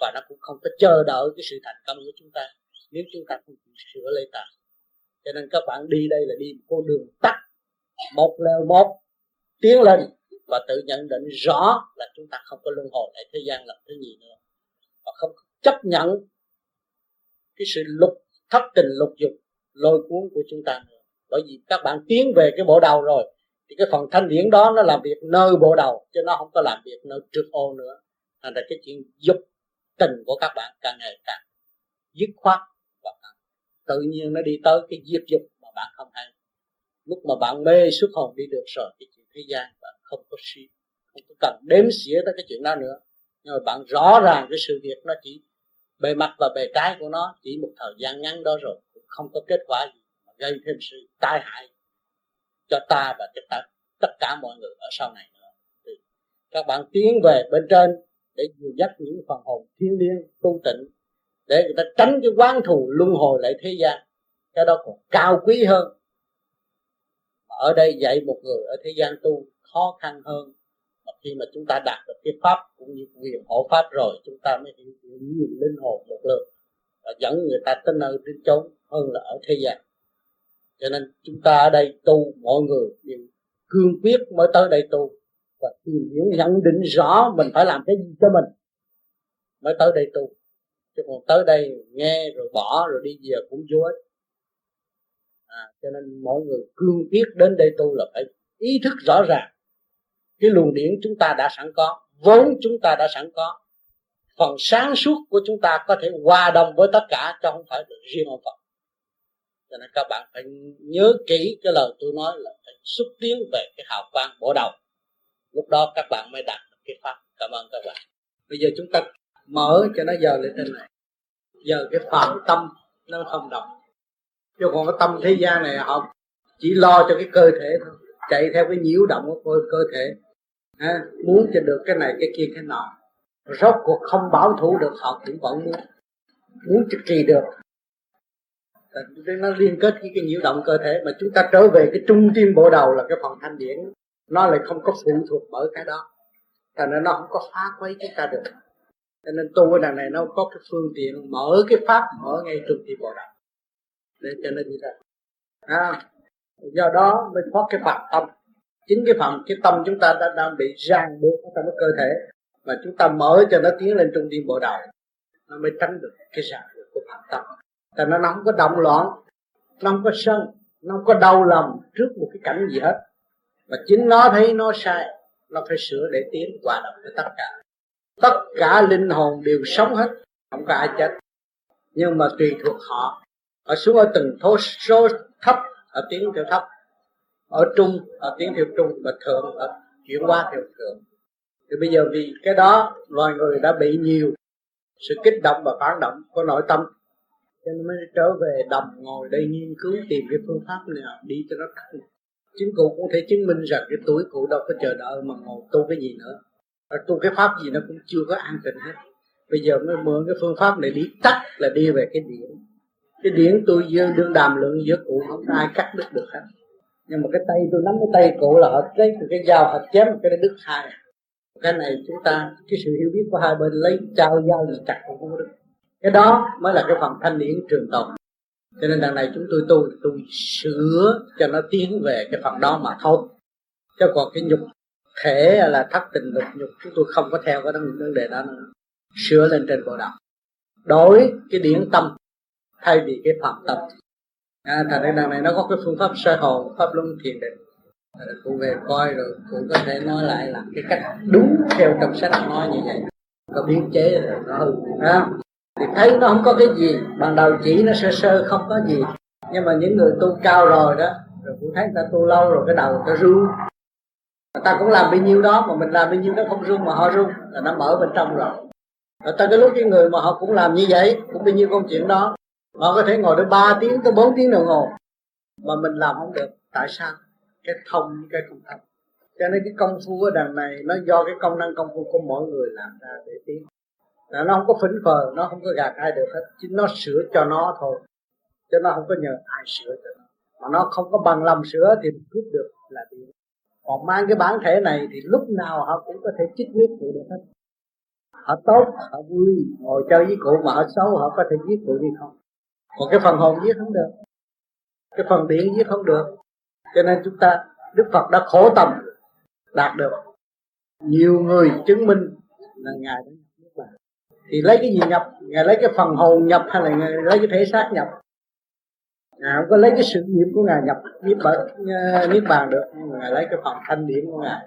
Và nó cũng không có chờ đợi cái sự thành công của chúng ta nếu chúng ta không sửa lấy ta cho nên các bạn đi đây là đi một con đường tắt. Một leo một, tiến lên và tự nhận định rõ là chúng ta không có luân hồi lại thế gian làm thứ gì nữa. Và không chấp nhận cái sự lục, thất tình lục dục, lôi cuốn của chúng ta nữa. Bởi vì các bạn tiến về cái bộ đầu rồi, thì cái phần thanh điển đó nó làm việc nơi bộ đầu, chứ nó không có làm việc nơi trước ô nữa. Thành ra cái chuyện dục tình của các bạn càng ngày càng dứt khoát và tự nhiên nó đi tới cái diệt dục mà bạn không hay. Lúc mà bạn mê xuất hồn đi được rồi, cái chuyện thế gian bạn không có suy, không có cần đếm xỉa tới cái chuyện đó nữa. Nhưng mà bạn rõ ràng cái sự việc nó chỉ, bề mặt và bề trái của nó chỉ một thời gian ngắn đó rồi không có kết quả gì mà gây thêm sự tai hại cho ta và cho ta, tất cả mọi người ở sau này nữa. Thì các bạn tiến về bên trên để dìu dắt những phần hồn thiên liêng, tu tịnh để người ta tránh cái quán thù luân hồi lại thế gian. Cái đó còn cao quý hơn. Ở đây dạy một người ở thế gian tu khó khăn hơn. Mà khi mà chúng ta đạt được cái pháp cũng như quyền hộ pháp rồi, chúng ta mới hiểu nhiều linh hồn một lượt và dẫn người ta tới nơi đến chốn hơn là ở thế gian. Cho nên chúng ta ở đây tu, mọi người đều cương quyết mới tới đây tu. Và tìm hiểu, nhận định rõ mình phải làm cái gì cho mình mới tới đây tu chứ còn tới đây nghe rồi bỏ rồi đi về cũng vô ích. À, cho nên mọi người cương quyết đến đây tu là phải ý thức rõ ràng. Cái luồng điển chúng ta đã sẵn có vốn chúng ta đã sẵn có phần sáng suốt của chúng ta có thể hòa đồng với tất cả chứ không phải được riêng ông Phật cho nên các bạn phải nhớ kỹ cái lời tôi nói là phải xúc tiến về cái hào quang bổ đầu. Lúc đó các bạn mới đạt được cái pháp. Cảm ơn các bạn. Bây giờ chúng ta mở cho nó giờ lên trên này giờ cái phạm tâm nó không động. Chứ còn cái tâm thế gian này họ chỉ lo cho cái cơ thể thôi. Chạy theo cái nhiễu động của cơ thể. À, muốn cho được cái này cái kia cái nọ. Rốt cuộc không bảo thủ được họ cũng vẫn muốn. Muốn trực trì được. Nó liên kết với cái nhiễu động cơ thể. Mà chúng ta trở về cái trung tim bộ đầu là cái phần thanh điển. Nó lại không có phụ thuộc bởi cái đó. Thành ra nó không có phá quấy chúng ta được cho nên tu ở đằng này nó có cái phương tiện mở cái pháp mở ngay trung tim bộ đạo để cho nên như thế. À, do đó mới thoát cái phạm tâm. Chính cái phạm cái tâm chúng ta đã đang bị ràng buộc ở trong cái cơ thể mà chúng ta mở cho nó tiến lên trung tâm bộ đạo nó mới tránh được cái ràng buộc của phạm tâm. Tại nó không có động loạn nó không có sân nó không có đau lòng trước một cái cảnh gì hết. Mà chính nó thấy nó sai nó phải sửa để tiến hòa đồng với tất cả tất cả linh hồn đều sống hết, không có ai chết. Nhưng mà tùy thuộc họ. Ở xuống ở từng thô số thấp, ở tiếng theo thấp. Ở trung, ở tiếng theo trung, và thượng, ở chuyển qua theo thượng. Thì bây giờ vì cái đó, loài người đã bị nhiều sự kích động và phản động của nội tâm. Cho nên mới trở về đồng ngồi đây nghiên cứu, tìm cái phương pháp nào đi cho nó khác chính cụ cũng thể chứng minh rằng cái tuổi cụ đâu có chờ đợi mà ngồi tu cái gì nữa tu cái pháp gì nó cũng chưa có an tịnh hết. Bây giờ mới mượn cái phương pháp này đi tắt là đi về cái điển. Cái điển tôi dương đương đàm lượng giữa cụ không ai cắt đứt được hết. Nhưng mà cái tay tôi nắm cái tay cụ là họ lấy cái dao họ chém cái đó đứt hai. Cái này chúng ta, cái sự hiểu biết của hai bên lấy trao dao gì chặt cũng không có được. Cái đó mới là cái phần thanh điển trường tồn. Cho nên đằng này chúng tôi tu, tôi sửa cho nó tiến về cái phần đó mà thôi. Chứ còn cái nhục thể là thất tình lục nhục chúng tôi không có theo cái vấn đề đó nữa. Sửa lên trên bộ đạo. Đổi cái điển tâm thay vì cái phạm tâm. À, thành ra đằng này nó có cái phương pháp sơ hồn pháp luân thiền định. Cụ về coi rồi cụ có thể nói lại là cái cách đúng theo trong sách nói như vậy. Có biến chế rồi nó hư à, thì thấy nó không có cái gì ban đầu chỉ nó sơ sơ không có gì. Nhưng mà những người tu cao rồi đó rồi cũng thấy người ta tu lâu rồi cái đầu người ta ru ta cũng làm bao nhiêu đó, mà mình làm bao nhiêu nó không rung mà họ rung, là nó mở bên trong rồi. Rồi tới cái lúc cái người mà họ cũng làm như vậy, cũng bao nhiêu công chuyện đó, họ có thể ngồi được 3 tiếng tới 4 tiếng đồng hồ. Mà mình làm không được. Tại sao? Cái thông, cái không thông cho nên cái công phu ở đằng này, nó do cái công năng công phu của mỗi người làm ra để tiến. Là nó không có phỉnh phờ, nó không có gạt ai được hết. Chính nó sửa cho nó thôi. Chứ nó không có nhờ ai sửa cho nó. Mà nó không có bằng lòng sửa thì mình cướp được là điều còn mang cái bản thể này thì lúc nào họ cũng có thể chích huyết cụ được hết. Họ tốt, họ vui, ngồi chơi với cụ mà họ xấu, họ có thể giết cụ đi không? Còn cái phần hồn giết không được. Cái phần điện giết không được. Cho nên chúng ta, đức phật đã khổ tâm đạt được. Nhiều người chứng minh là ngài đã nhập thì lấy cái gì nhập? Ngài lấy cái phần hồn nhập hay là ngài lấy cái thể xác nhập? Ngài không có lấy cái sự nghiệp của ngài nhập niết bàn ờ, niết bàn được, nhưng mà ngài lấy cái phần thanh điển của ngài.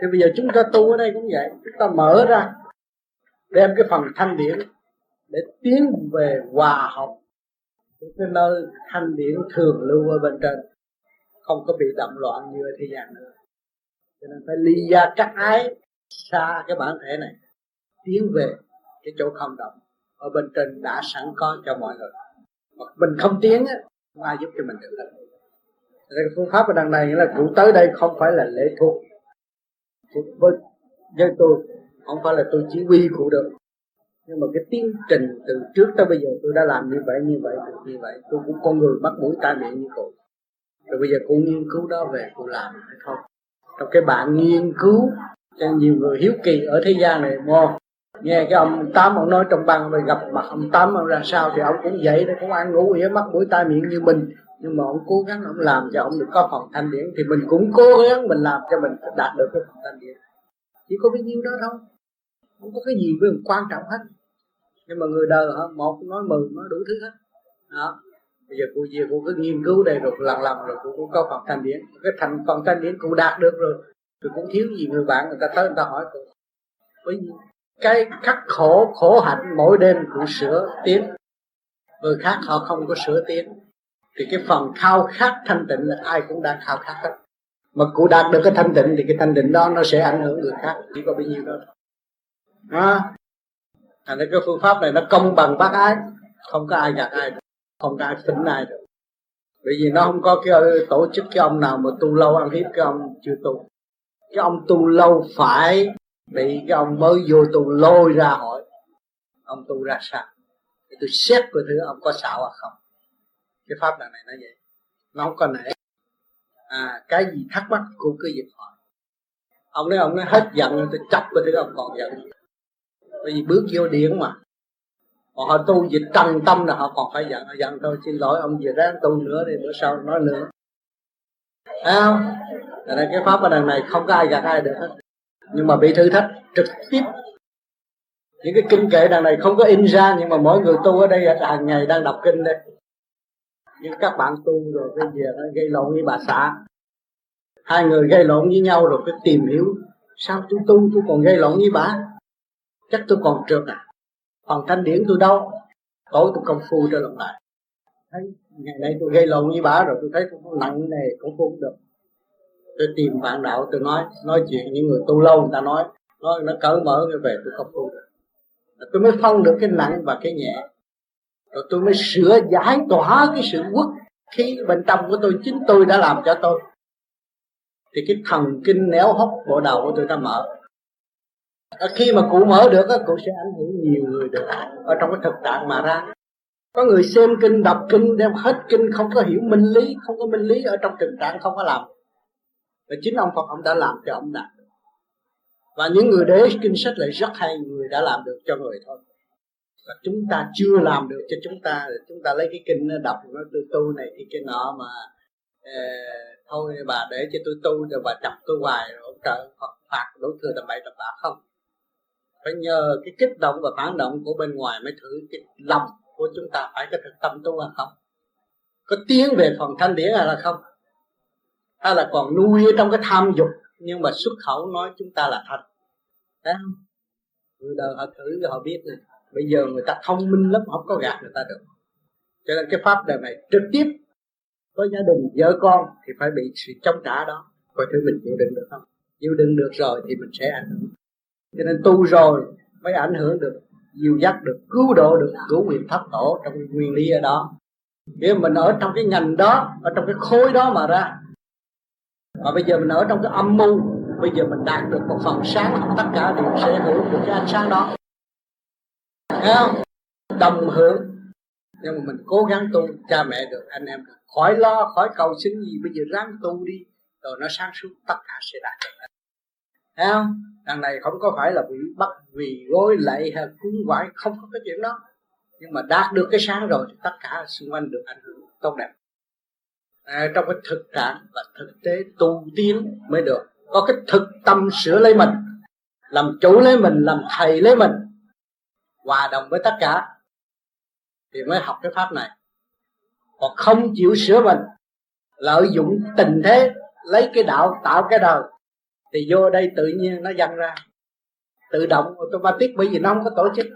Thì bây giờ chúng ta tu ở đây cũng vậy, chúng ta mở ra, đem cái phần thanh điển để tiến về hòa hợp cái nơi thanh điển thường lưu ở bên trên. Không có bị động loạn như ở thế gian nữa. Cho nên phải ly gia các ái, xa cái bản thể này, tiến về cái chỗ không động ở bên trên đã sẵn có cho mọi người. Mình không tiến á không ai giúp cho mình được hết cái phương pháp ở đằng này nghĩa là cụ tới đây không phải là lễ thuộc. Với với tôi, không phải là tôi chỉ huy cụ được. Nhưng mà cái tiến trình từ trước tới bây giờ tôi đã làm như vậy như vậy như vậy tôi cũng con người bắt mũi tai miệng như cụ. Rồi bây giờ cụ nghiên cứu đó về cụ làm hay không? Trong cái bạn nghiên cứu, cho nhiều người hiếu kỳ ở thế gian này mua nghe cái ông tám ông nói trong băng rồi gặp mặt ông tám, ông ra sao thì ông cũng vậy đó, cũng ăn ngủ ỉa mắt mũi tai miệng như mình. Nhưng mà ông cố gắng ông làm cho ông được có phần thanh điển thì mình cũng cố gắng mình làm cho mình đạt được cái phần thanh điển. Chỉ có bấy nhiêu đó thôi, không có cái gì với quan trọng hết. Nhưng mà người đời hả một nói mười, nói đủ thứ hết. Đó. Bây giờ cô về cô cứ nghiên cứu đây rồi, lần lần rồi cô cũng có phần thanh điển. Cái thành phần thanh điển cô đạt được rồi thì cũng thiếu gì người bạn, người ta tới người ta hỏi cô. Bấy nhiêu cái khắc khổ khổ hạnh mỗi đêm cũng sửa tiến. Người khác họ không có sửa tiến. Thì cái phần khao khát thanh tịnh là ai cũng đang khao khát hết. Mà cụ đạt được cái thanh tịnh thì cái thanh tịnh đó nó sẽ ảnh hưởng người khác chỉ có bao nhiêu đó à, thành cái phương pháp này nó công bằng bác ái. Không có ai gạt ai được. Không có ai tính ai được. Bởi vì nó không có cái tổ chức cái ông nào mà tu lâu ăn hiếp cái ông chưa tu. Cái ông tu lâu phải bị cái ông mới vô tu lôi ra hỏi, ông tu ra sao? Thì tôi xét coi thứ ông có xạo hay không. Cái pháp này nó vậy. Nó không có nể. À cái gì thắc mắc cô cứ việc hỏi? Ông nói ông nói hết giận rồi tôi chấp coi thứ ông còn giận. Bởi vì bước vô điển mà. Còn họ tu dịch trần tâm là họ còn phải giận. Họ giận thôi, xin lỗi, ông về ráng tu nữa thì bữa sau nói nữa. Thấy không? Là cái pháp ở đằng này không có ai gạt ai được hết nhưng mà bị thử thách trực tiếp. Những cái kinh kệ đằng này không có in ra, nhưng mà mỗi người tu ở đây hàng ngày đang đọc kinh đây. Nhưng các bạn tu rồi bây giờ nó gây lộn với bà xã. Hai người gây lộn với nhau rồi cứ tìm hiểu sao tôi tu, tôi còn gây lộn với bà. Chắc tôi còn trượt à? Phần thanh điển tôi đâu? Tối tôi công phu cho lòng lại. Thấy ngày nay tôi gây lộn với bà rồi, tôi thấy tôi nặng nề, cũng không được tôi tìm bạn đạo tôi nói nói chuyện những người tu lâu người ta nói nói nó cởi mở như về tôi không tu được. Tôi mới phân được cái nặng và cái nhẹ. Rồi tôi mới sửa giải tỏa cái sự quốc khí bên trong của tôi chính tôi đã làm cho tôi. Thì cái thần kinh néo hốc bộ đầu của tôi đã mở. À, khi mà cụ mở được á cụ sẽ ảnh hưởng nhiều người được. Ở trong cái thực trạng mà ra. Có người xem kinh đọc kinh đem hết kinh không có hiểu minh lý không có minh lý ở trong thực trạng không có làm và chính ông Phật ông đã làm cho ông đạt và những người đế kinh sách lại rất hay người đã làm được cho người thôi. Và chúng ta chưa làm được cho chúng ta. Chúng ta lấy cái kinh nó đọc nó tôi tu này thì cái nọ mà eh, thôi bà để cho tôi tu rồi bà chọc tôi hoài rồi ông trời Phật phạt đối thừa tầm bậy tầm bạ không? Phải nhờ cái kích động và phản động của bên ngoài mới thử cái lòng của chúng ta phải có thực tâm tu hay không? Có tiến về phần thanh điển hay là không? Ta là còn nuôi ở trong cái tham dục nhưng mà xuất khẩu nói chúng ta là thật, thấy không? Người đời họ thử rồi họ biết này bây giờ người ta thông minh lắm không có gạt người ta được. Cho nên cái pháp đời này trực tiếp với gia đình vợ con thì phải bị sự chống trả đó. Coi thử mình chịu đựng được không? Chịu đựng được rồi thì mình sẽ ảnh hưởng. Cho nên tu rồi mới ảnh hưởng được dìu dắt được cứu độ được cứu nguyện thất tổ trong nguyên lý ở đó. Nếu mình ở trong cái ngành đó ở trong cái khối đó mà ra và bây giờ mình ở trong cái âm mưu. Bây giờ mình đạt được một phần sáng tất cả đều sẽ hưởng được cái ánh sáng đó. Thấy không? Đồng hưởng. Nhưng mà mình cố gắng tu, cha mẹ được, anh em được. Khỏi lo, khỏi cầu xin gì, bây giờ ráng tu đi, rồi nó sáng suốt, tất cả sẽ đạt được. Thấy không? Đằng này không có phải là bị bắt vì gối lạy hay cúng quải, không có cái chuyện đó. Nhưng mà đạt được cái sáng rồi thì tất cả xung quanh được ảnh hưởng tốt đẹp à, trong cái thực trạng và thực tế tu tiến mới được. Có cái thực tâm sửa lấy mình làm chủ lấy mình làm thầy lấy mình hòa đồng với tất cả thì mới học cái pháp này. Còn không chịu sửa mình lợi dụng tình thế lấy cái đạo tạo cái đời thì vô đây tự nhiên nó dâng ra. Tự động automatic bởi vì nó không có tổ chức.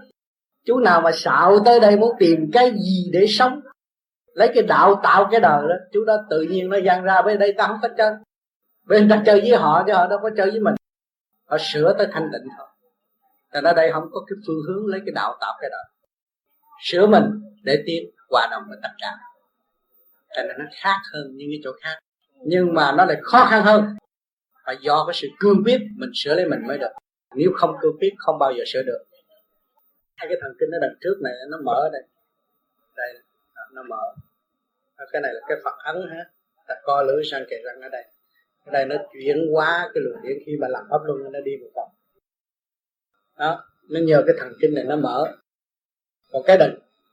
Chú nào mà xạo tới đây muốn tìm cái gì để sống lấy cái đạo tạo cái đời đó, chú đó tự nhiên nó dâng ra bên đây, ta không có chơi. Bên ta chơi với họ chứ họ đâu có chơi với mình. Họ sửa tới thanh định thôi. Thành ở đây không có cái phương hướng lấy cái đạo tạo cái đời. Sửa mình để tiến, hòa đồng với tất cả. Thành ra nó khác hơn những cái chỗ khác. Nhưng mà nó lại khó khăn hơn. Và do cái sự cương quyết mình sửa lấy mình mới được. Nếu không cương quyết, không bao giờ sửa được. Hai cái thần kinh nó đằng trước này, nó mở đây. Đây nó mở. Cái này là cái Phật ấn ha. Ta co lưỡi sang kề răng ở đây. Cái đây nó chuyển hóa cái luồng điển khi mà làm pháp luân nó đi một vòng. Đó nó nhờ cái thần kinh này nó mở. Còn cái này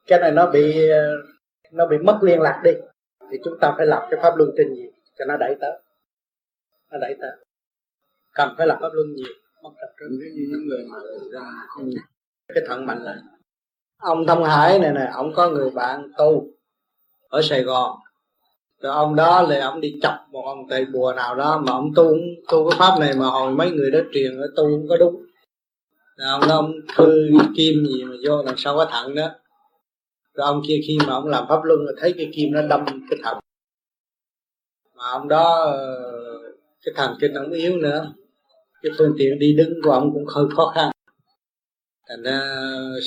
cái này nó bị nó bị mất liên lạc đi. Thì chúng ta phải làm cái pháp luân trên nhiều cho nó đẩy tới. Nó đẩy tới. Cần phải làm pháp luân nhiều mất tập trung. Những người mà không cái thận mạnh lại ông thông hải này nè, ông có người bạn tu ở sài gòn. Rồi ông đó là ông đi chọc một ông thầy bùa nào đó mà ông tu tu cái pháp này mà hồi mấy người đó truyền ở tu không có đúng. Ông đó ông thư kim gì mà vô đằng sau cái thận đó. Rồi ông kia khi mà ông làm pháp luân là thấy cái kim nó đâm cái thận. Mà ông đó ờ, cái thần kinh ông yếu nữa. Cái phương tiện đi đứng của ông cũng hơi khó khăn thành ra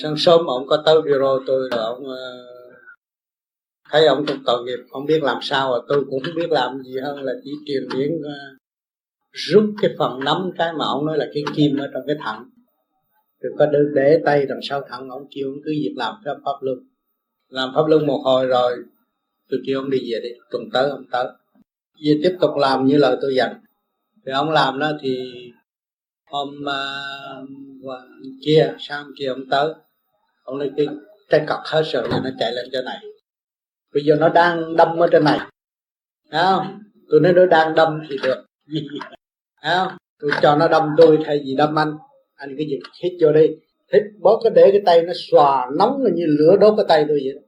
sáng sớm ông có tới bureau tôi rồi ông ờ, thấy ông cũng tội nghiệp không biết làm sao và tôi cũng không biết làm gì hơn là chỉ truyền điển ờ, rút cái phần nắm cái mà ông nói là cái kim ở trong cái thận rồi có để, để tay đằng sau thẳng ông kêu ông cứ việc làm pháp pháp luân. Làm pháp luân một hồi rồi tôi kêu ông đi về đi tuần tới ông tới. Về tiếp tục làm như lời tôi dặn. Thì ông làm đó thì hôm uh, qua kia sáng kia ông tới. Ông lấy cái trái cọc hết rồi nó chạy lên chỗ này. Bây giờ nó đang đâm ở trên này. Thấy không? Tôi nói nó đang đâm thì được. [LAUGHS] Thấy không? Tôi cho nó đâm tôi thay vì đâm anh. Anh cái gì hít vô đi. Hít bóp cái để cái tay nó xòa nóng là như lửa đốt cái tay tôi vậy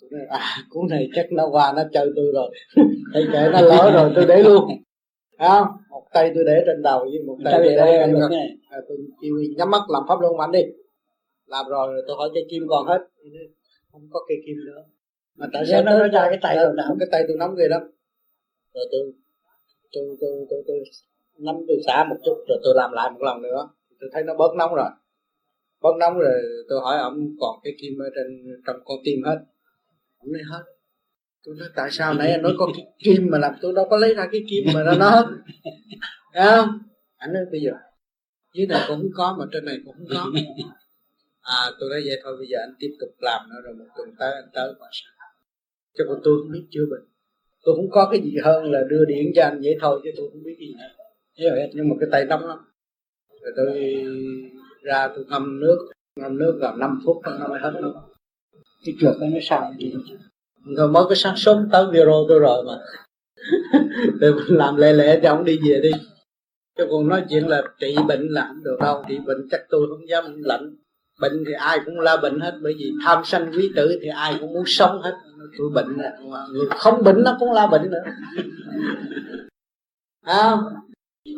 tôi nói, à cuốn này chắc nó qua nó chơi tôi rồi. [LAUGHS] Thấy kệ nó lỡ rồi tôi để luôn. À, tay tôi để trên đầu với một tay tôi để trên ngực. à, tôi kêu nhắm mắt làm pháp luân mạnh đi. Làm rồi tôi hỏi cái kim còn hết. Không có cây kim nữa. Mà tại sao nó ra cái tay tôi nắm. cái tay tôi nóng ghê lắm. Rồi tôi tôi tôi tôi, tôi, tôi nắm tôi xả một chút rồi tôi làm lại một lần nữa. Tôi thấy nó bớt nóng rồi. Bớt nóng rồi tôi hỏi ông còn cái kim ở trên trong con tim hết. Ông nói hết tôi nói, tại sao nãy anh nói có cái kim mà làm tôi đâu có lấy ra cái kim mà nó nó không? Anh nói, bây giờ, dưới này cũng có mà, trên này cũng có. À tôi nói, vậy thôi, bây giờ anh tiếp tục làm nữa, rồi một tuần tới anh tới mà sao? Cho còn tôi không biết chưa bệnh. Tôi không có cái gì hơn là đưa điện cho anh vậy thôi, chứ tôi không biết gì nữa. Nhưng mà cái tay nóng lắm. Rồi tôi ra, tôi ngâm nước. Ngâm nước gần 5 phút, nó mới hết nước. Cái trượt nó sao vậy? Rồi mới cái sáng sớm tới bureau tôi rồi mà. [LAUGHS] Tôi làm lẹ lẹ cho ông đi về đi. Chứ còn nói chuyện là trị bệnh là không được đâu. Trị bệnh chắc tôi không dám lạnh bệnh thì ai cũng la bệnh hết. Bởi vì tham sanh quý tử thì ai cũng muốn sống hết. Tôi bệnh người không bệnh nó cũng la bệnh nữa. [LAUGHS] À,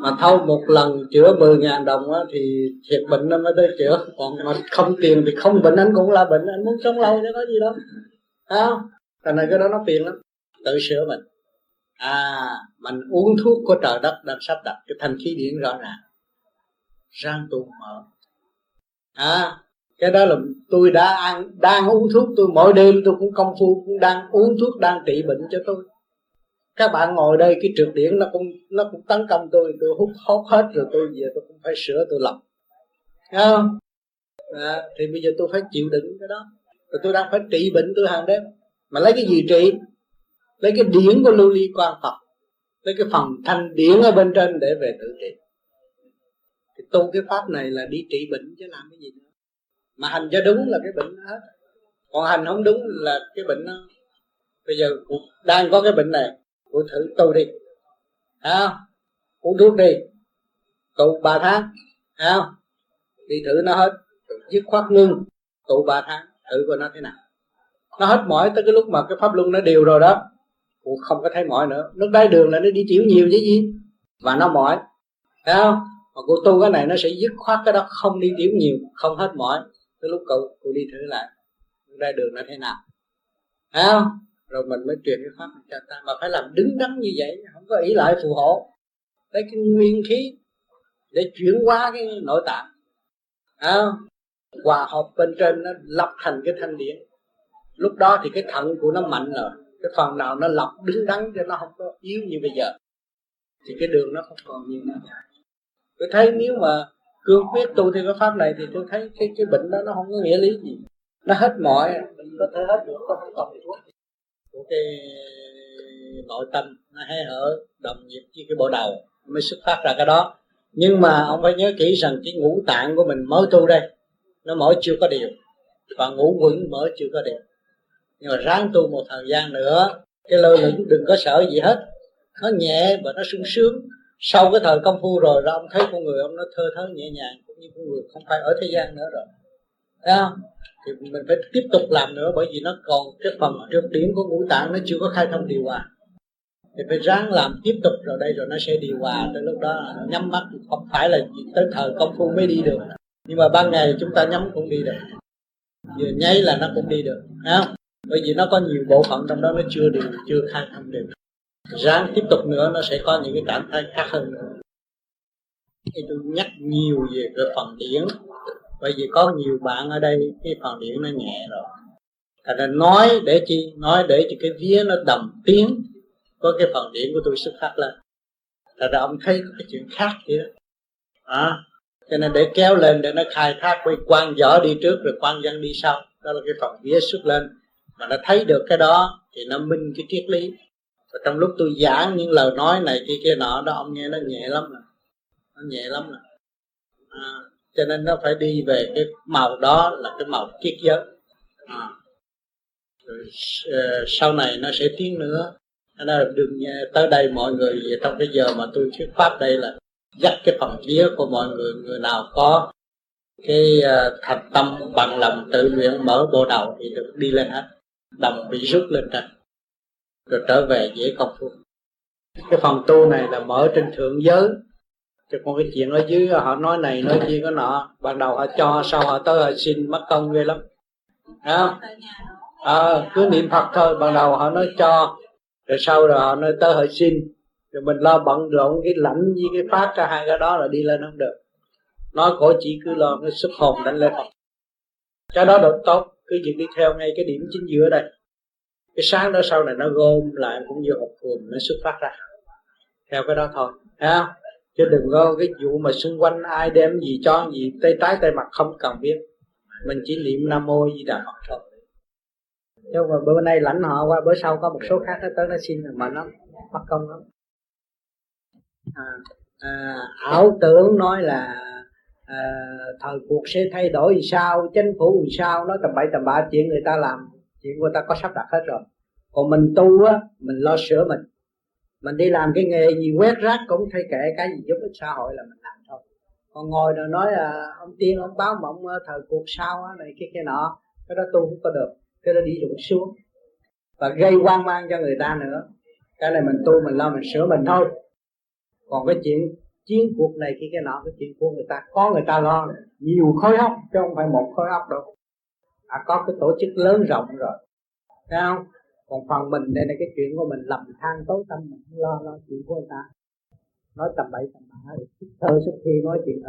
mà thâu một lần chữa 10 ngàn đồng á, thì thiệt bệnh nó mới tới chữa. Còn mà không tiền thì không bệnh anh cũng là bệnh. Anh muốn sống lâu chứ có gì đâu. Không thành này cái đó nó phiền lắm. Tự sửa mình. À mình uống thuốc của trời đất đang sắp đặt. Cái thanh khí điển rõ ràng. Răng tu mở. À cái đó là tôi đã ăn đang uống thuốc. Tôi mỗi đêm tôi cũng công phu cũng đang uống thuốc đang trị bệnh cho tôi. Các bạn ngồi đây cái trượt điển nó cũng nó cũng tấn công tôi. Tôi hút hốt hết rồi tôi về tôi cũng phải sửa tôi lập. Thấy không? À, thì bây giờ tôi phải chịu đựng cái đó. Rồi tôi đang phải trị bệnh tôi hàng đêm mà lấy cái gì trị lấy cái điển của lưu ly quan phật lấy cái phần thanh điển ở bên trên để về tự trị. Thì tu cái pháp này là đi trị bệnh chứ làm cái gì nữa. Mà hành cho đúng là cái bệnh hết. Còn hành không đúng là cái bệnh nó bây giờ đang có cái bệnh này cũng thử tu đi. À, uống thuốc đi. Tụ ba tháng à, đi thử nó hết. Dứt khoát ngưng. Tụ ba tháng thử coi nó thế nào nó hết mỏi tới cái lúc mà cái pháp luân nó đều rồi đó. Cô không có thấy mỏi nữa. Nước đáy đường là nó đi tiểu nhiều chứ gì. Và nó mỏi. Thấy không? Mà cô tu cái này nó sẽ dứt khoát cái đó không đi tiểu nhiều không hết mỏi. Tới lúc cậu cô đi thử lại. Nước đáy đường nó thế nào? Thấy không? Rồi mình mới truyền cái pháp cho ta. Mà phải làm đứng đắn như vậy không có ý lại phù hộ. Lấy cái nguyên khí để chuyển qua cái nội tạng. À, hòa hợp bên trên nó lập thành cái thanh điển lúc đó thì cái thận của nó mạnh rồi, cái phần nào nó lọc đứng đắn cho nó không có yếu như bây giờ, thì cái đường nó không còn như nữa tôi thấy nếu mà cương quyết tu theo cái pháp này thì tôi thấy cái cái bệnh đó nó không có nghĩa lý gì. Nó hết mọi, mình có thể hết được không còn thuốc của cái nội tâm nó hay hở, đồng nhịp với cái bộ đầu mới xuất phát ra cái đó. Nhưng mà ông phải nhớ kỹ rằng cái ngũ tạng của mình mới tu đây, nó mỗi chưa có điều. Và ngũ quẩn mở chưa có điều nhưng mà ráng tu một thời gian nữa, cái lơ lửng đừng có sợ gì hết. Nó nhẹ và nó sung sướng. Sau cái thời công phu rồi đó, ông thấy con người ông nó thơ thớ nhẹ nhàng, cũng như con người không phải ở thế gian nữa rồi. Thấy không? Thì mình phải tiếp tục làm nữa, bởi vì nó còn cái phần trước điểm của ngũ tạng nó chưa có khai thông điều hòa. Thì phải ráng làm tiếp tục rồi đây rồi nó sẽ điều hòa. Tới lúc đó nhắm mắt, không phải là tới thời công phu mới đi được. Nhưng mà ban ngày chúng ta nhắm cũng đi được. Vừa nháy là nó cũng đi được. Không? Bởi vì nó có nhiều bộ phận trong đó nó chưa được chưa khai thông được. Ráng tiếp tục nữa nó sẽ có những cái cảm thấy khác hơn nữa. Thì tôi nhắc nhiều về cái phần điển. Bởi vì có nhiều bạn ở đây cái phần điển nó nhẹ rồi. Thành ra nói để chi nói để cho cái vía nó đầm tiếng có cái phần điển của tôi xuất phát lên. Thành ra ông thấy có cái chuyện khác vậy đó. À, cho nên để kéo lên để nó khai thác quay quan võ đi trước rồi quan dân đi sau. Đó là cái phần vía xuất lên mà nó thấy được cái đó thì nó minh cái triết lý. Và trong lúc tôi giảng những lời nói này kia kia nọ đó ông nghe nó nhẹ lắm nè. Nó nhẹ lắm nè. À, cho nên nó phải đi về cái màu đó là cái màu triết giới. À. rồi ờ, sau này nó sẽ tiến nữa. Nên đừng đừng tới đây mọi người trong cái giờ mà tôi thuyết pháp đây là dắt cái phần vía của mọi người người nào có cái uh, thành tâm bằng lòng tự luyện mở bộ đầu thì được đi lên hết đồng bị rút lên trên rồi trở về dễ công phu. Cái phần tu này là mở trên thượng giới. Chứ còn cái chuyện ở dưới họ nói này nói kia có nọ ban đầu họ cho sau họ tới họ xin mất công ghê lắm. Thấy à, cứ niệm phật thôi ban đầu họ nói cho rồi sau rồi họ nói tới họ xin. Rồi mình lo bận rộn cái lãnh với cái phát ra hai cái đó là đi lên không được. Nói cổ chỉ cứ lo cái xuất hồn đánh lên. Phật cái đó được tốt cứ việc đi theo ngay cái điểm chính giữa đây. Cái sáng đó sau này nó gom lại cũng như hộp cùm nó xuất phát ra. Theo cái đó thôi ha chứ đừng có cái vụ mà xung quanh ai đem gì cho gì tay trái tay mặt không cần biết. Mình chỉ niệm nam mô di đà phật thôi. Nhưng mà bữa nay lãnh họ qua bữa sau có một số khác nó tới nó xin mà nó mất công lắm. À, à, ảo tưởng nói là à, thời cuộc sẽ thay đổi thì sao chính phủ thì sao nói tầm bậy tầm bạ chuyện người ta làm chuyện người ta có sắp đặt hết rồi. Còn mình tu á mình lo sửa mình. Mình đi làm cái nghề gì quét rác cũng thay kệ cái gì giúp ích xã hội là mình làm thôi. Còn ngồi rồi nói à, ông tiên ông báo mộng à, thời cuộc sau á này cái kia nọ cái đó tu không có được cái đó đi rụng xuống. Và gây hoang mang cho người ta nữa. Cái này mình tu mình lo mình sửa mình thôi. Còn cái chuyện chiến cuộc này cái cái nọ, cái chuyện của người ta. Có người ta lo, nhiều khối óc, chứ không phải một khối óc đâu. À có cái tổ chức lớn rộng rồi. Thấy không? Còn phần mình đây là cái chuyện của mình, lầm than tối tâm, mình lo lo chuyện của người ta. Nói tầm bậy tầm bạ thơ xuất khi nói chuyện thật.